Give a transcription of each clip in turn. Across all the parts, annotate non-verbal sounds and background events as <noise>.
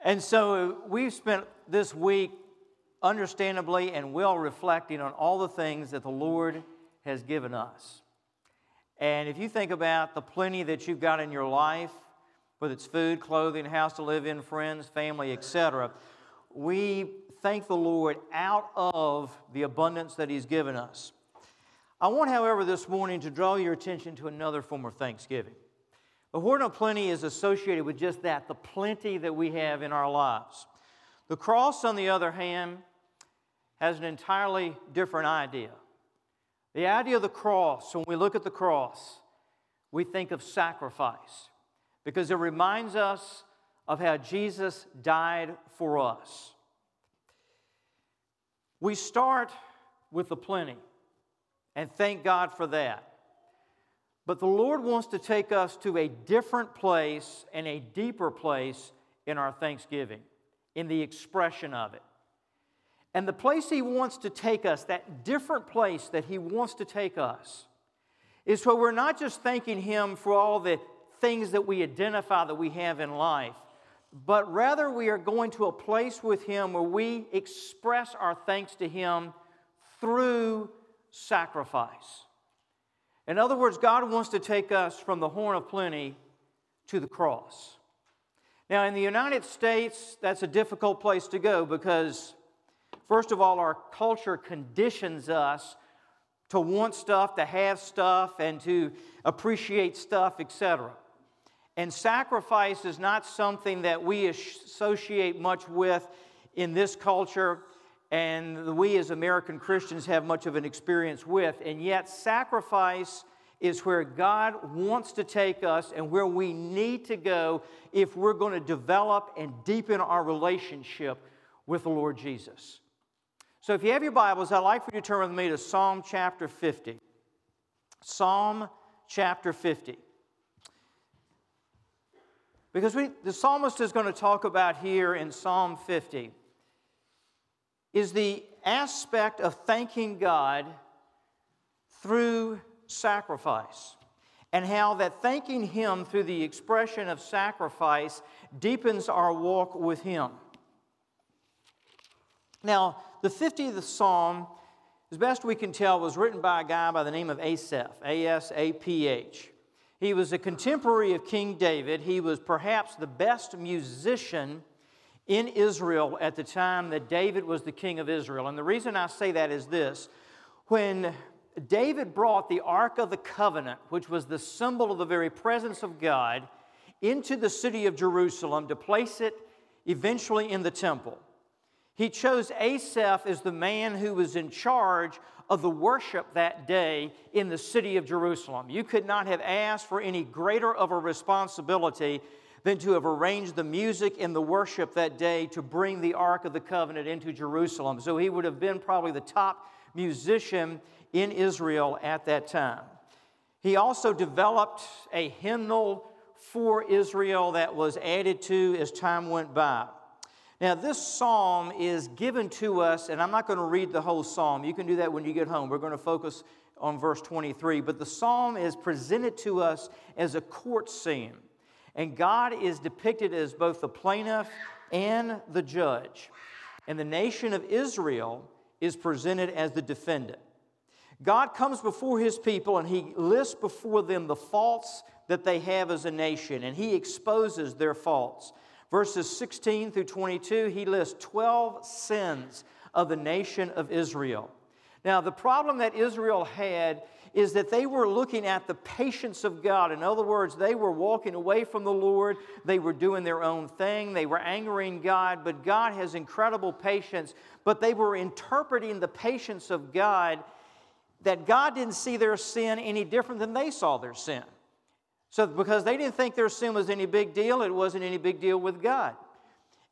And so uh, we've spent this week understandably and well reflecting on all the things that the Lord has given us. And if you think about the plenty that you've got in your life, whether it's food, clothing, house to live in, friends, family, etc., we thank the Lord out of the abundance that He's given us. I want, however, this morning to draw your attention to another form of thanksgiving. The horn of plenty is associated with just that, the plenty that we have in our lives. The cross, on the other hand, has an entirely different idea. The idea of the cross, when we look at the cross, we think of sacrifice because it reminds us of how Jesus died for us. We start with the plenty, and thank God for that. But the Lord wants to take us to a different place and a deeper place in our thanksgiving, in the expression of it. And the place He wants to take us, that different place that He wants to take us, is where we're not just thanking Him for all the things that we identify that we have in life, but rather we are going to a place with Him where we express our thanks to Him through sacrifice. In other words, God wants to take us from the horn of plenty to the cross. Now, in the United States, that's a difficult place to go because, first of all, our culture conditions us to want stuff, to have stuff, and to appreciate stuff, etc. And sacrifice is not something that we associate much with in this culture and we as American Christians have much of an experience with. And yet, sacrifice is where God wants to take us and where we need to go if we're going to develop and deepen our relationship with the Lord Jesus. So, if you have your Bibles, I'd like for you to turn with me to Psalm chapter 50. Psalm chapter 50. Because we, the psalmist is going to talk about here in Psalm 50 is the aspect of thanking God through sacrifice, and how that thanking Him through the expression of sacrifice deepens our walk with Him. Now, the 50th Psalm, as best we can tell, was written by a guy by the name of Asaph, A S A P H. He was a contemporary of King David. He was perhaps the best musician in Israel at the time that David was the king of Israel. And the reason I say that is this when David brought the Ark of the Covenant, which was the symbol of the very presence of God, into the city of Jerusalem to place it eventually in the temple. He chose Asaph as the man who was in charge of the worship that day in the city of Jerusalem. You could not have asked for any greater of a responsibility than to have arranged the music and the worship that day to bring the Ark of the Covenant into Jerusalem. So he would have been probably the top musician in Israel at that time. He also developed a hymnal for Israel that was added to as time went by. Now, this psalm is given to us, and I'm not going to read the whole psalm. You can do that when you get home. We're going to focus on verse 23. But the psalm is presented to us as a court scene. And God is depicted as both the plaintiff and the judge. And the nation of Israel is presented as the defendant. God comes before his people and he lists before them the faults that they have as a nation, and he exposes their faults. Verses 16 through 22, he lists 12 sins of the nation of Israel. Now, the problem that Israel had is that they were looking at the patience of God. In other words, they were walking away from the Lord, they were doing their own thing, they were angering God, but God has incredible patience. But they were interpreting the patience of God that God didn't see their sin any different than they saw their sin. So, because they didn't think their sin was any big deal, it wasn't any big deal with God.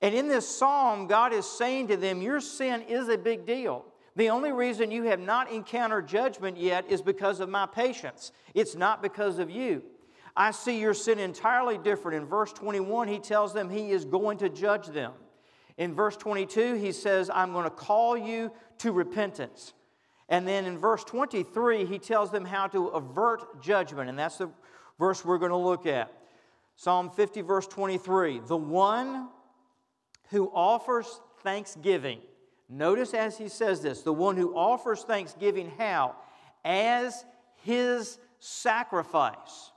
And in this psalm, God is saying to them, Your sin is a big deal. The only reason you have not encountered judgment yet is because of my patience. It's not because of you. I see your sin entirely different. In verse 21, he tells them he is going to judge them. In verse 22, he says, I'm going to call you to repentance. And then in verse 23, he tells them how to avert judgment. And that's the verse we're going to look at. Psalm 50, verse 23 The one who offers thanksgiving. Notice as he says this the one who offers thanksgiving, how? As his sacrifice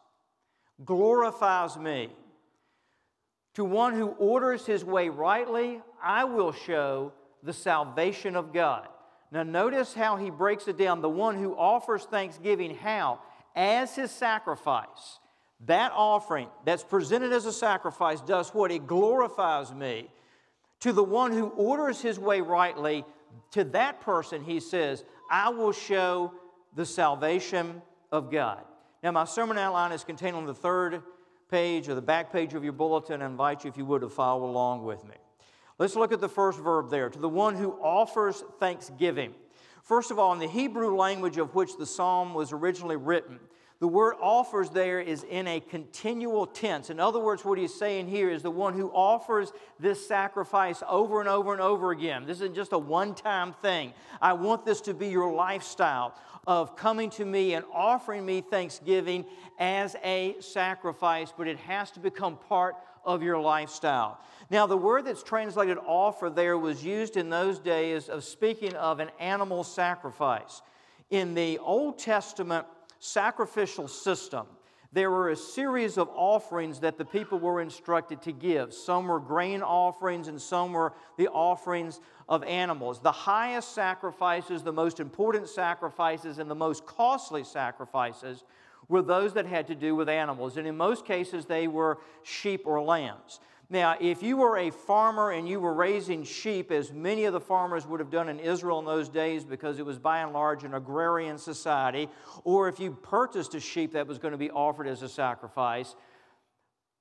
glorifies me. To one who orders his way rightly, I will show the salvation of God. Now, notice how he breaks it down. The one who offers thanksgiving, how? As his sacrifice. That offering that's presented as a sacrifice does what? It glorifies me. To the one who orders his way rightly, to that person, he says, I will show the salvation of God. Now, my sermon outline is contained on the third page or the back page of your bulletin. I invite you, if you would, to follow along with me. Let's look at the first verb there to the one who offers thanksgiving. First of all, in the Hebrew language of which the psalm was originally written, the word offers there is in a continual tense. In other words, what he's saying here is the one who offers this sacrifice over and over and over again. This isn't just a one time thing. I want this to be your lifestyle of coming to me and offering me thanksgiving as a sacrifice, but it has to become part of your lifestyle. Now, the word that's translated offer there was used in those days of speaking of an animal sacrifice. In the Old Testament, sacrificial system, there were a series of offerings that the people were instructed to give. Some were grain offerings, and some were the offerings of animals. The highest sacrifices, the most important sacrifices, and the most costly sacrifices were those that had to do with animals. And in most cases, they were sheep or lambs. Now, if you were a farmer and you were raising sheep, as many of the farmers would have done in Israel in those days because it was by and large an agrarian society, or if you purchased a sheep that was going to be offered as a sacrifice,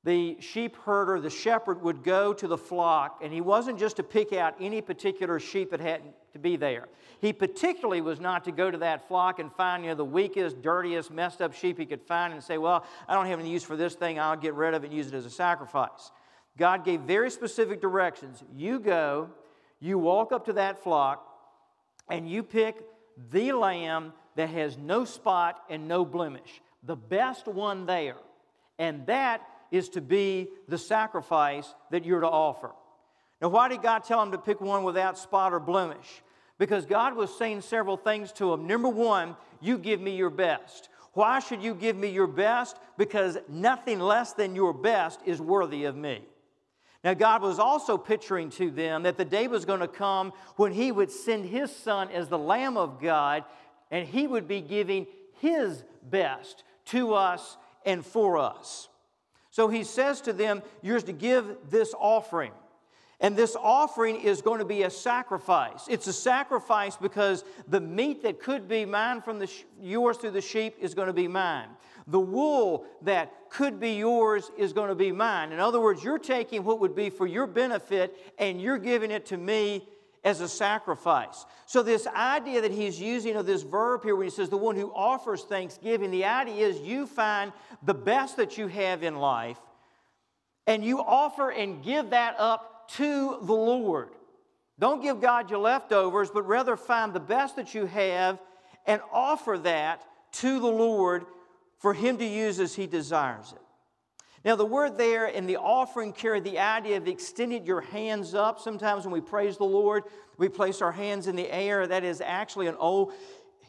the sheep herder, the shepherd, would go to the flock, and he wasn't just to pick out any particular sheep that had to be there. He particularly was not to go to that flock and find you know, the weakest, dirtiest, messed up sheep he could find and say, Well, I don't have any use for this thing, I'll get rid of it and use it as a sacrifice. God gave very specific directions. You go, you walk up to that flock, and you pick the lamb that has no spot and no blemish, the best one there. And that is to be the sacrifice that you're to offer. Now, why did God tell him to pick one without spot or blemish? Because God was saying several things to him. Number one, you give me your best. Why should you give me your best? Because nothing less than your best is worthy of me. Now, God was also picturing to them that the day was going to come when He would send His Son as the Lamb of God, and He would be giving His best to us and for us. So He says to them, You're to give this offering. And this offering is going to be a sacrifice. It's a sacrifice because the meat that could be mine from the sh- yours through the sheep is going to be mine. The wool that could be yours is going to be mine. In other words, you're taking what would be for your benefit and you're giving it to me as a sacrifice. So, this idea that he's using of this verb here when he says the one who offers thanksgiving, the idea is you find the best that you have in life and you offer and give that up to the Lord. Don't give God your leftovers, but rather find the best that you have and offer that to the Lord for him to use as he desires it. Now, the word there in the offering carried the idea of extending your hands up. Sometimes when we praise the Lord, we place our hands in the air. That is actually an old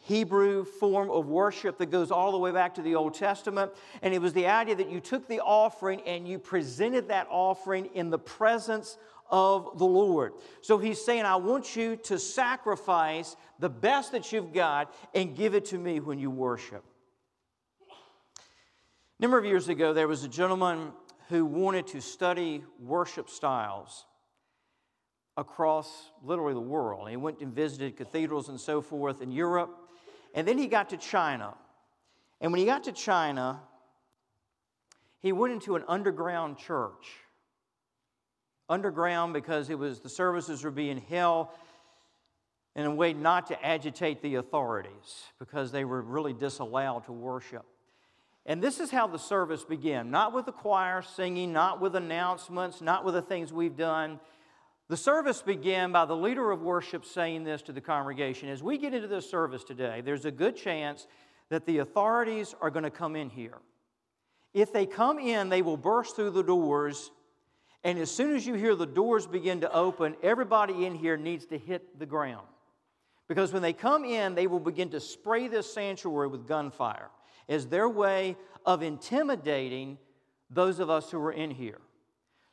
Hebrew form of worship that goes all the way back to the Old Testament. And it was the idea that you took the offering and you presented that offering in the presence of the Lord. So he's saying, I want you to sacrifice the best that you've got and give it to me when you worship. A number of years ago, there was a gentleman who wanted to study worship styles across literally the world. He went and visited cathedrals and so forth in Europe. And then he got to China. And when he got to China, he went into an underground church. Underground because it was the services were being held in a way not to agitate the authorities because they were really disallowed to worship. And this is how the service began not with the choir singing, not with announcements, not with the things we've done. The service began by the leader of worship saying this to the congregation As we get into this service today, there's a good chance that the authorities are going to come in here. If they come in, they will burst through the doors And as soon as you hear the doors begin to open, everybody in here needs to hit the ground. Because when they come in, they will begin to spray this sanctuary with gunfire as their way of intimidating those of us who are in here.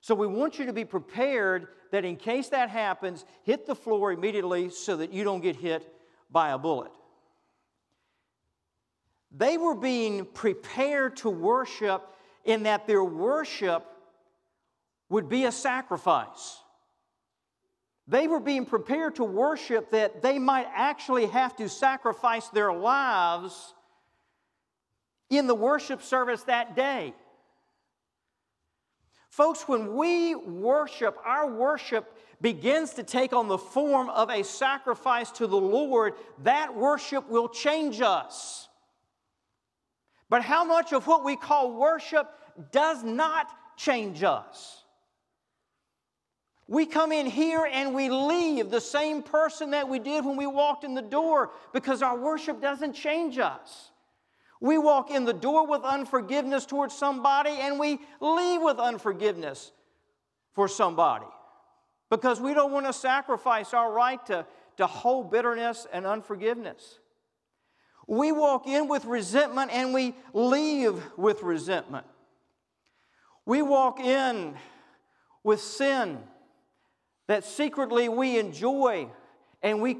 So we want you to be prepared that in case that happens, hit the floor immediately so that you don't get hit by a bullet. They were being prepared to worship in that their worship would be a sacrifice. They were being prepared to worship that they might actually have to sacrifice their lives in the worship service that day. Folks, when we worship, our worship begins to take on the form of a sacrifice to the Lord, that worship will change us. But how much of what we call worship does not change us? We come in here and we leave the same person that we did when we walked in the door because our worship doesn't change us. We walk in the door with unforgiveness towards somebody and we leave with unforgiveness for somebody because we don't want to sacrifice our right to, to hold bitterness and unforgiveness. We walk in with resentment and we leave with resentment. We walk in with sin that secretly we enjoy and we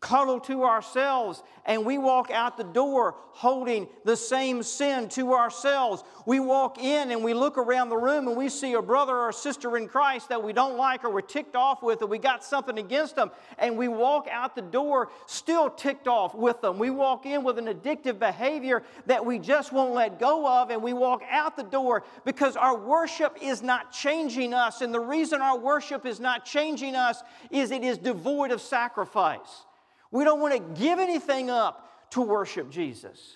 cuddle to ourselves and we walk out the door holding the same sin to ourselves. We walk in and we look around the room and we see a brother or a sister in Christ that we don't like or we're ticked off with or we got something against them and we walk out the door still ticked off with them. We walk in with an addictive behavior that we just won't let go of and we walk out the door because our worship is not changing us and the reason our worship is not changing us is it is devoid of sacrifice. We don't want to give anything up to worship Jesus.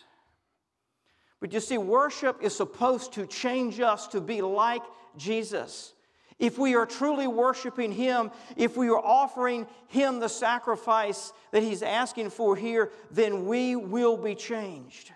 But you see, worship is supposed to change us to be like Jesus. If we are truly worshiping Him, if we are offering Him the sacrifice that He's asking for here, then we will be changed.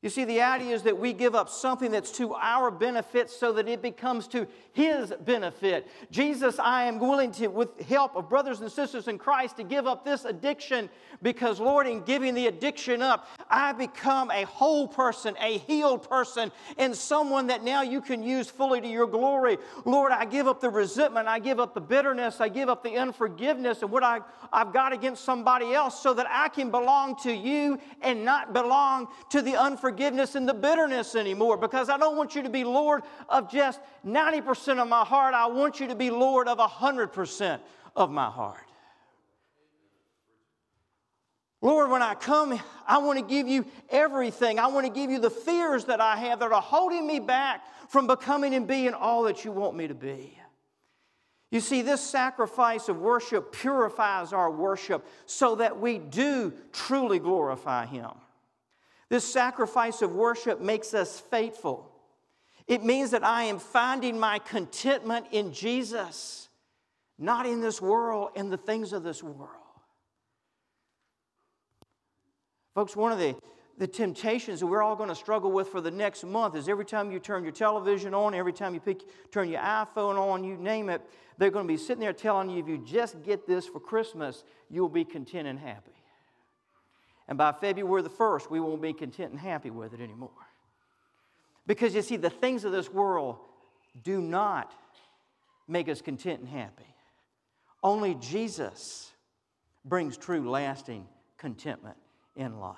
You see, the idea is that we give up something that's to our benefit so that it becomes to His benefit. Jesus, I am willing to, with help of brothers and sisters in Christ, to give up this addiction because, Lord, in giving the addiction up, I become a whole person, a healed person, and someone that now you can use fully to your glory. Lord, I give up the resentment, I give up the bitterness, I give up the unforgiveness and what I, I've got against somebody else so that I can belong to you and not belong to the unforgiveness unforgiveness and the bitterness anymore because I don't want you to be Lord of just 90% of my heart. I want you to be Lord of 100% of my heart. Lord, when I come, I want to give you everything. I want to give you the fears that I have that are holding me back from becoming and being all that you want me to be. You see, this sacrifice of worship purifies our worship so that we do truly glorify Him. This sacrifice of worship makes us faithful. It means that I am finding my contentment in Jesus, not in this world and the things of this world. Folks, one of the, the temptations that we're all going to struggle with for the next month is every time you turn your television on, every time you pick, turn your iPhone on, you name it, they're going to be sitting there telling you if you just get this for Christmas, you'll be content and happy. And by February the 1st, we won't be content and happy with it anymore. Because you see, the things of this world do not make us content and happy. Only Jesus brings true, lasting contentment in life.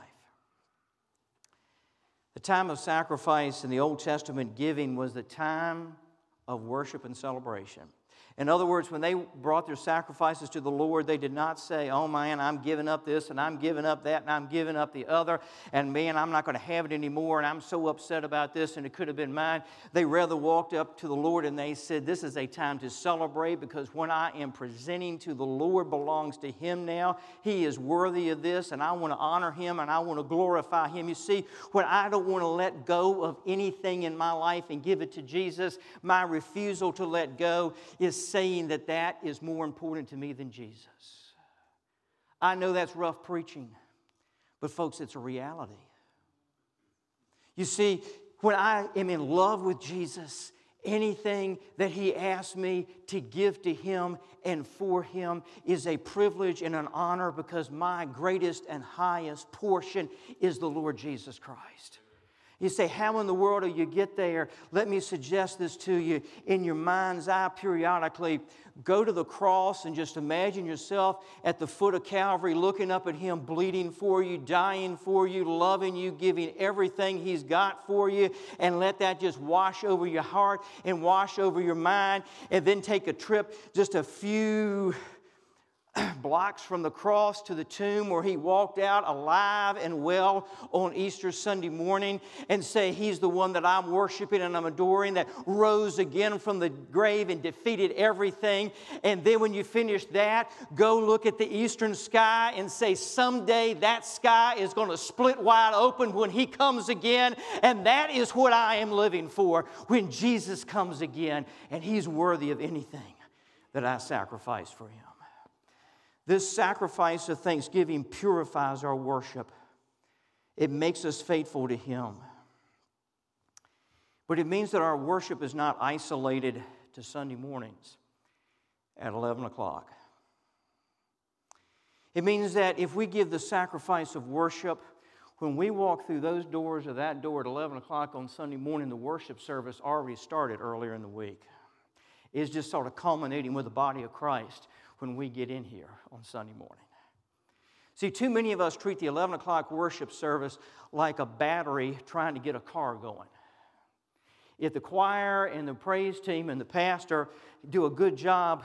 The time of sacrifice in the Old Testament giving was the time of worship and celebration. In other words, when they brought their sacrifices to the Lord, they did not say, Oh man, I'm giving up this and I'm giving up that and I'm giving up the other, and man, I'm not going to have it anymore and I'm so upset about this and it could have been mine. They rather walked up to the Lord and they said, This is a time to celebrate because when I am presenting to the Lord belongs to Him now. He is worthy of this and I want to honor Him and I want to glorify Him. You see, when I don't want to let go of anything in my life and give it to Jesus, my refusal to let go is saying that that is more important to me than Jesus. I know that's rough preaching, but folks, it's a reality. You see, when I am in love with Jesus Anything that He asks me to give to Him and for Him is a privilege and an honor because my greatest and highest portion is the Lord Jesus Christ. You say, How in the world do you get there? Let me suggest this to you. In your mind's eye, periodically, go to the cross and just imagine yourself at the foot of Calvary, looking up at Him, bleeding for you, dying for you, loving you, giving everything He's got for you, and let that just wash over your heart and wash over your mind, and then take a trip just a few <clears throat> blocks from the cross to the tomb where he walked out alive and well on Easter Sunday morning and say, He's the one that I'm worshiping and I'm adoring that rose again from the grave and defeated everything. And then when you finish that, go look at the eastern sky and say, Someday that sky is going to split wide open when he comes again. And that is what I am living for when Jesus comes again and he's worthy of anything that I sacrifice for him. This sacrifice of thanksgiving purifies our worship, it makes us faithful to Him. But it means that our worship is not isolated to Sunday mornings at 11 o'clock. It means that if we give the sacrifice of worship, when we walk through those doors or that door at 11 o'clock on Sunday morning, the worship service already started earlier in the week. It's just sort of culminating with the body of Christ when we get in here on Sunday morning. See, too many of us treat the 11 o'clock worship service like a battery trying to get a car going. If the choir and the praise team and the pastor do a good job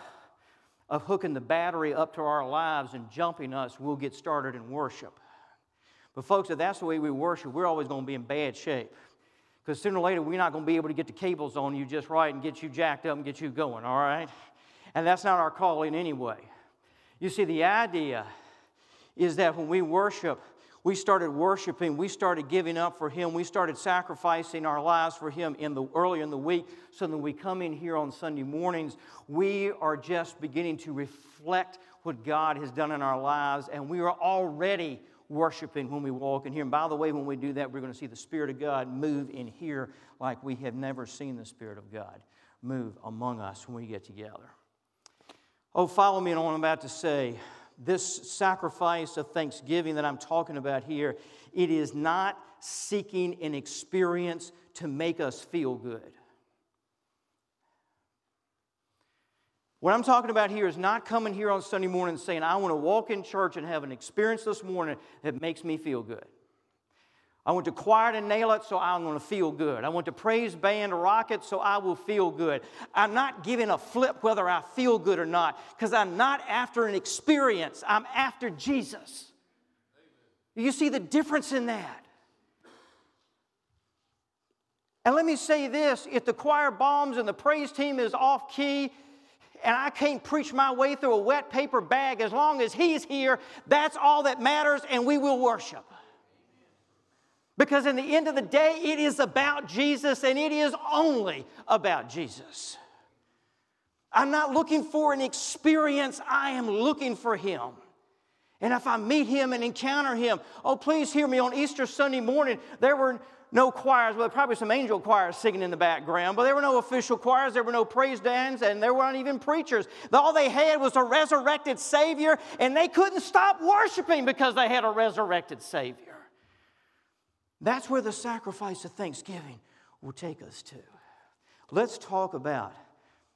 of hooking the battery up to our lives and jumping us, we'll get started in worship. But, folks, if that's the way we worship, we're always going to be in bad shape. Because sooner or later, we're not going to be able to get the cables on you just right and get you jacked up and get you going, all right? And that's not our calling anyway. You see, the idea is that when we worship, we started worshiping, we started giving up for Him, we started sacrificing our lives for Him in the early in the week, so that we come in here on Sunday mornings, we are just beginning to reflect what God has done in our lives, and we are already worshiping when we walk in here. And by the way, when we do that, we're going to see the Spirit of God move in here like we have never seen the Spirit of God move among us when we get together. Oh, follow me on what I'm about to say. This sacrifice of thanksgiving that I'm talking about here, it is not seeking an experience to make us feel good. What I'm talking about here is not coming here on Sunday morning and saying, I want to walk in church and have an experience this morning that makes me feel good. I want to choir to nail it, so I'm going to feel good. I want to praise band to rock it, so I will feel good. I'm not giving a flip whether I feel good or not, because I'm not after an experience. I'm after Jesus. You see the difference in that? And let me say this if the choir bombs and the praise team is off key, and I can't preach my way through a wet paper bag, as long as He's here, that's all that matters, and we will worship. Because in the end of the day, it is about Jesus and it is only about Jesus. I'm not looking for an experience, I am looking for Him. And if I meet Him and encounter Him, oh, please hear me on Easter Sunday morning, there were no choirs, well, probably some angel choirs singing in the background, but there were no official choirs, there were no praise bands, and there weren't even preachers. All they had was a resurrected Savior, and they couldn't stop worshiping because they had a resurrected Savior. That's where the sacrifice of thanksgiving will take us to. Let's talk about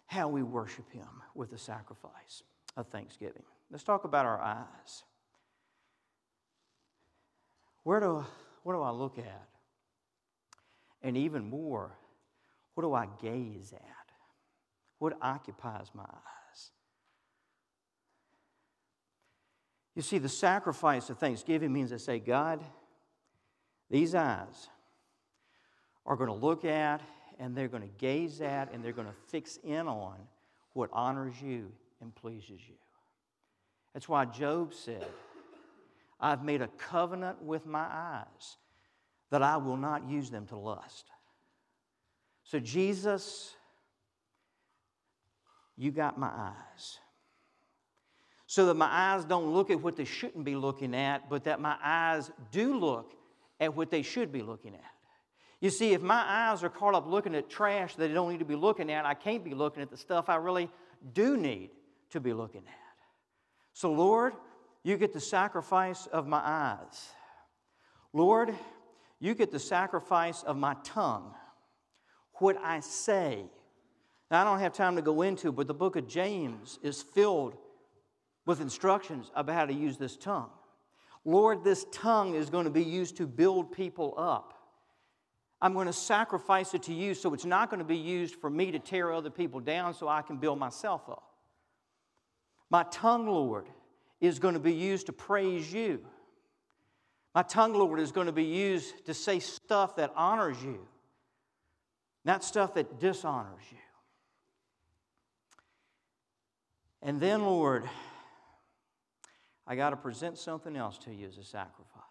how we worship Him with the sacrifice of thanksgiving. Let's talk about our eyes. Where do, what do I look at? And even more, what do I gaze at? What occupies my eyes? You see, the sacrifice of thanksgiving means I say, God, these eyes are going to look at and they're going to gaze at and they're going to fix in on what honors you and pleases you. That's why Job said, I've made a covenant with my eyes that I will not use them to lust. So, Jesus, you got my eyes. So that my eyes don't look at what they shouldn't be looking at, but that my eyes do look at what they should be looking at. You see, if my eyes are caught up looking at trash that I don't need to be looking at, I can't be looking at the stuff I really do need to be looking at. So, Lord, you get the sacrifice of my eyes. Lord, you get the sacrifice of my tongue, what I say. Now, I don't have time to go into, but the book of James is filled with instructions about how to use this tongue. Lord, this tongue is going to be used to build people up. I'm going to sacrifice it to you so it's not going to be used for me to tear other people down so I can build myself up. My tongue, Lord, is going to be used to praise you. My tongue, Lord, is going to be used to say stuff that honors you, not stuff that dishonors you. And then, Lord, I got to present something else to you as a sacrifice.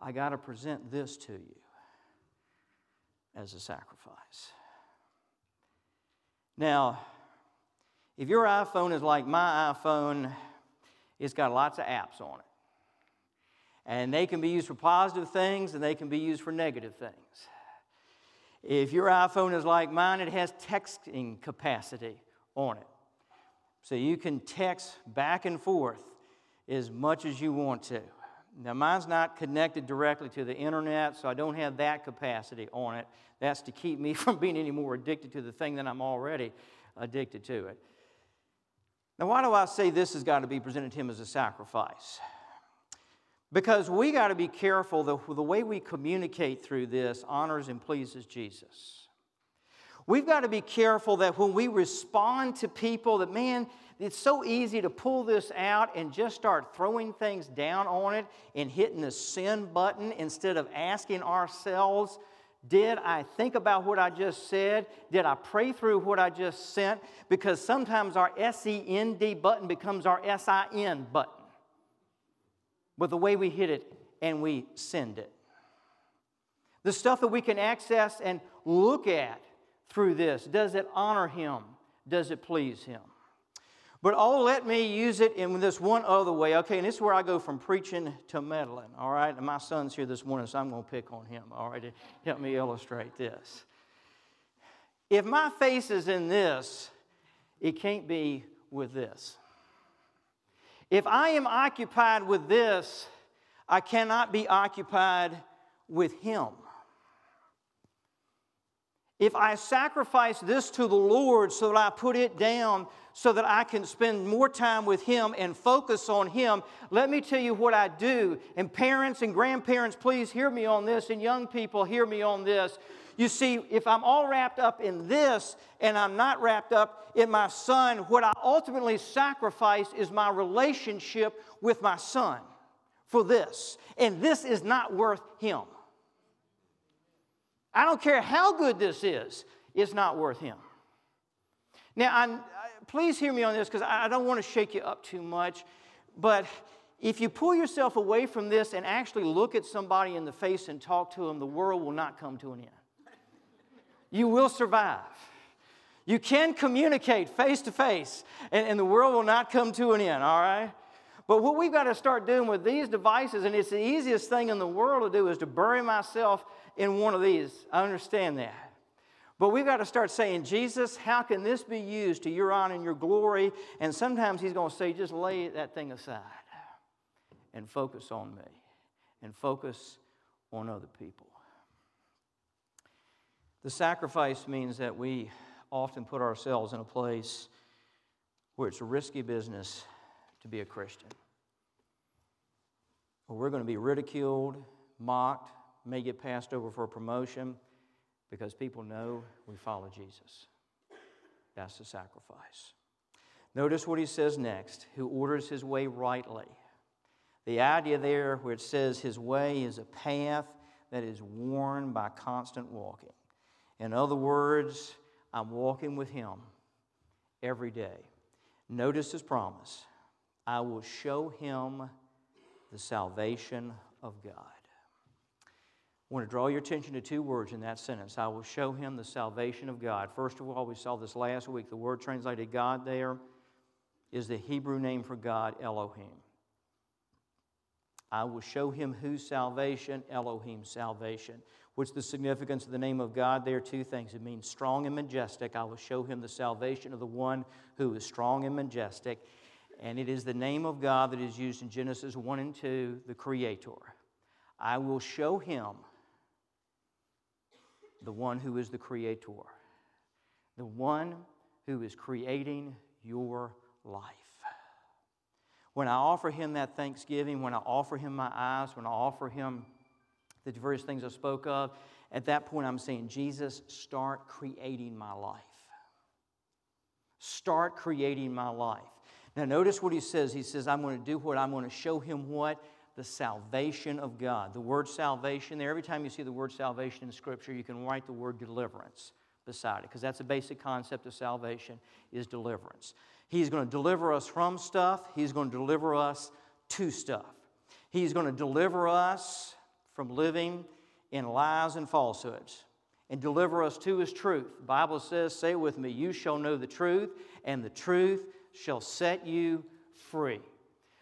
I got to present this to you as a sacrifice. Now, if your iPhone is like my iPhone, it's got lots of apps on it. And they can be used for positive things and they can be used for negative things. If your iPhone is like mine, it has texting capacity on it. So you can text back and forth as much as you want to. Now, mine's not connected directly to the internet, so I don't have that capacity on it. That's to keep me <laughs> from being any more addicted to the thing than I'm already addicted to it. Now, why do I say this has got to be presented to Him as a sacrifice? Because we got to be careful that the way we communicate through this honors and pleases Jesus. We've got to be careful that when we respond to people, that man, it's so easy to pull this out and just start throwing things down on it and hitting the sin button instead of asking ourselves, did I think about what I just said? Did I pray through what I just sent? Because sometimes our SEND button becomes our SIN button with the way we hit it and we send it. The stuff that we can access and look at through this does it honor Him? Does it please Him? But oh, let me use it in this one other way. Okay, and this is where I go from preaching to meddling, all right? And my son's here this morning, so I'm going to pick on him, all right, help me illustrate this. If my face is in this, it can't be with this. If I am occupied with this, I cannot be occupied with Him. If I sacrifice this to the Lord so that I put it down so that I can spend more time with Him and focus on Him, let me tell you what I do. And parents and grandparents, please hear me on this, and young people, hear me on this. You see, if I'm all wrapped up in this and I'm not wrapped up in my son, what I ultimately sacrifice is my relationship with my son for this. And this is not worth him. I don't care how good this is, it's not worth him. Now, I'm, please hear me on this because I don't want to shake you up too much, but if you pull yourself away from this and actually look at somebody in the face and talk to them, the world will not come to an end you will survive. You can communicate face to face, and the world will not come to an end, all right? But what we've got to start doing with these devices, and it's the easiest thing in the world to do, is to bury myself in one of these. I understand that. But we've got to start saying, Jesus, how can this be used to your honor and your glory? And sometimes He's going to say, just lay that thing aside and focus on me and focus on other people. The sacrifice means that we often put ourselves in a place where it's a risky business to be a Christian. Where we're going to be ridiculed, mocked, may get passed over for a promotion because people know we follow Jesus. That's the sacrifice. Notice what he says next who orders his way rightly. The idea there where it says his way is a path that is worn by constant walking. In other words, I'm walking with Him every day. Notice His promise I will show Him the salvation of God. I want to draw your attention to two words in that sentence. I will show him the salvation of God. First of all, we saw this last week. The word translated God there is the Hebrew name for God, Elohim. I will show him whose salvation? Elohim's salvation What's the significance of the name of God? There two things. It means strong and majestic. I will show him the salvation of the one who is strong and majestic. And it is the name of God that is used in Genesis 1 and 2, the Creator. I will show him the one who is the Creator, the one who is creating your life. When I offer him that thanksgiving, when I offer him my eyes, when I offer him the various things I spoke of, at that point I'm saying, Jesus, start creating my life. Start creating my life. Now, notice what he says. He says, I'm going to do what? I'm going to show him what? The salvation of God. The word salvation there, every time you see the word salvation in Scripture, you can write the word deliverance beside it, because that's the basic concept of salvation is deliverance. He's going to deliver us from stuff, He's going to deliver us to stuff. He's going to deliver us from living in lies and falsehoods and deliver us to His truth. The Bible says, say it with me, you shall know the truth, and the truth shall set you free.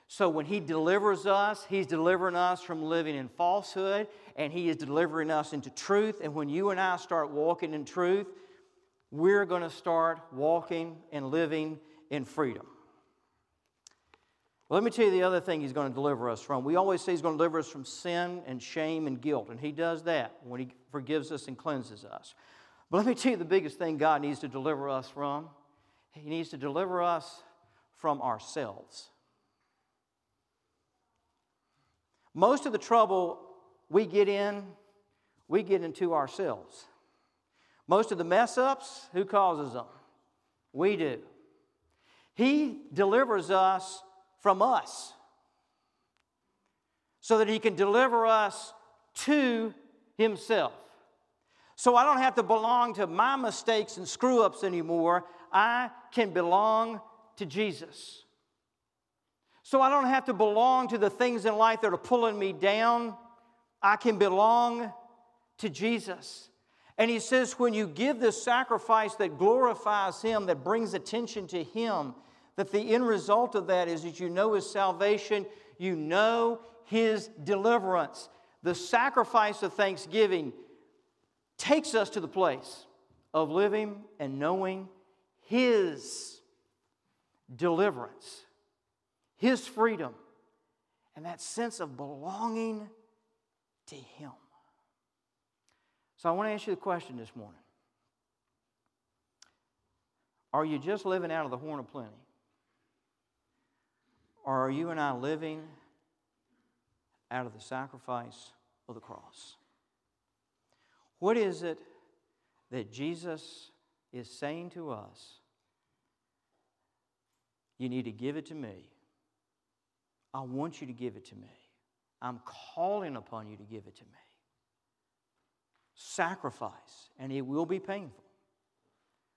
So when He delivers us, He's delivering us from living in falsehood, and He is delivering us into truth. And when you and I start walking in truth, we're going to start walking and living in freedom. Well, let me tell you the other thing He's going to deliver us from. We always say He's going to deliver us from sin and shame and guilt, and He does that when He forgives us and cleanses us. But let me tell you the biggest thing God needs to deliver us from He needs to deliver us from ourselves. Most of the trouble we get in, we get into ourselves. Most of the mess ups, who causes them? We do. He delivers us from us so that He can deliver us to Himself. So I don't have to belong to my mistakes and screw ups anymore. I can belong to Jesus. So I don't have to belong to the things in life that are pulling me down. I can belong to Jesus. And he says, when you give this sacrifice that glorifies him, that brings attention to him, that the end result of that is that you know his salvation, you know his deliverance. The sacrifice of thanksgiving takes us to the place of living and knowing his deliverance, his freedom, and that sense of belonging to him. So I want to ask you the question this morning Are you just living out of the horn of plenty? Or are you and I living out of the sacrifice of the cross? What is it that Jesus is saying to us? You need to give it to me. I want you to give it to me. I'm calling upon you to give it to me. Sacrifice, and it will be painful,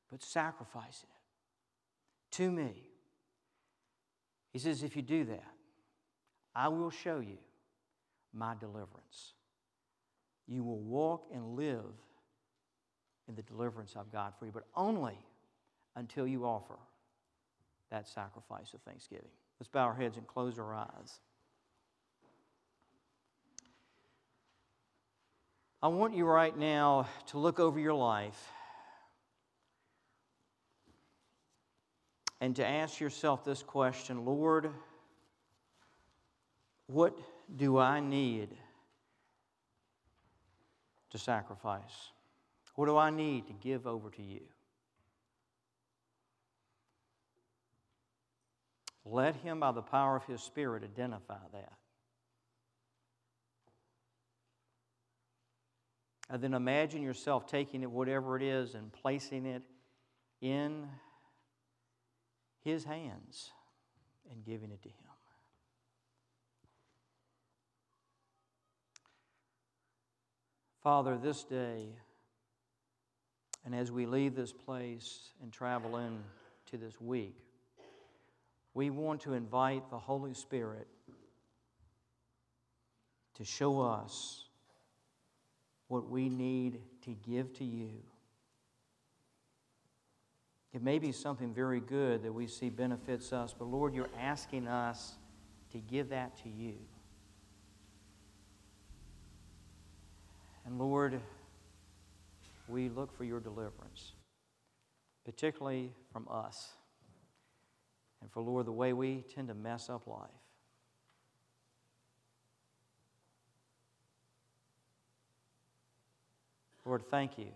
but sacrificing it to me he says, if you do that, I will show you my deliverance. You will walk and live in the deliverance I've got for you, but only until you offer that sacrifice of thanksgiving. Let's bow our heads and close our eyes. I want you right now to look over your life and to ask yourself this question Lord, what do I need to sacrifice? What do I need to give over to you? Let Him, by the power of His Spirit, identify that. And then imagine yourself taking it, whatever it is, and placing it in his hands and giving it to him. Father, this day, and as we leave this place and travel into this week, we want to invite the Holy Spirit to show us what we need to give to you it may be something very good that we see benefits us, but Lord, you're asking us to give that to you. And Lord, we look for your deliverance, particularly from us. And for, Lord, the way we tend to mess up life. Lord, thank you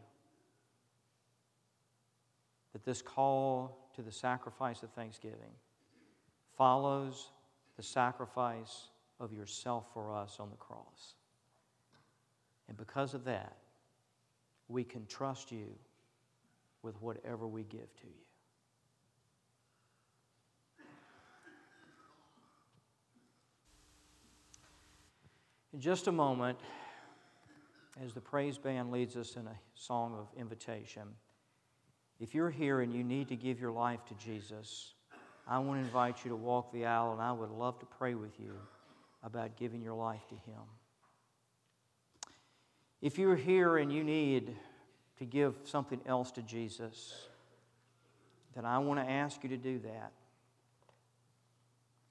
that this call to the sacrifice of thanksgiving follows the sacrifice of yourself for us on the cross. And because of that, we can trust you with whatever we give to you. In just a moment, as the praise band leads us in a song of invitation, if you're here and you need to give your life to Jesus, I want to invite you to walk the aisle, and I would love to pray with you about giving your life to Him. If you're here and you need to give something else to Jesus, then I want to ask you to do that.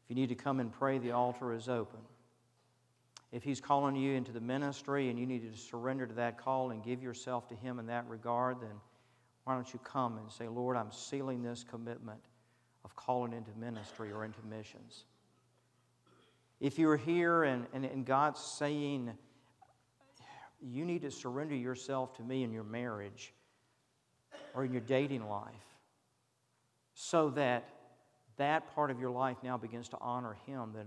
If you need to come and pray, the altar is open. If He's calling you into the ministry and you need to surrender to that call and give yourself to Him in that regard, then why don't you come and say, Lord, I'm sealing this commitment of calling into ministry or into missions. If you're here and, and, and God's saying, you need to surrender yourself to me in your marriage or in your dating life so that that part of your life now begins to honor Him, then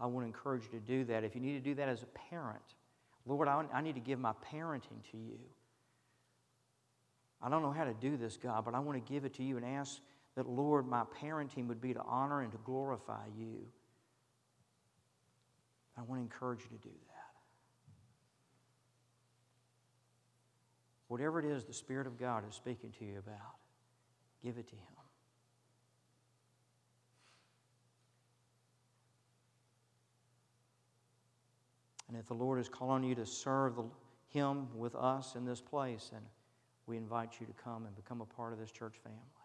I want to encourage you to do that. If you need to do that as a parent, Lord, I, I need to give my parenting to you. I don't know how to do this, God, but I want to give it to you and ask that, Lord, my parenting would be to honor and to glorify you. I want to encourage you to do that. Whatever it is the Spirit of God is speaking to you about, give it to Him. And if the Lord is calling you to serve the, Him with us in this place, and we invite you to come and become a part of this church family.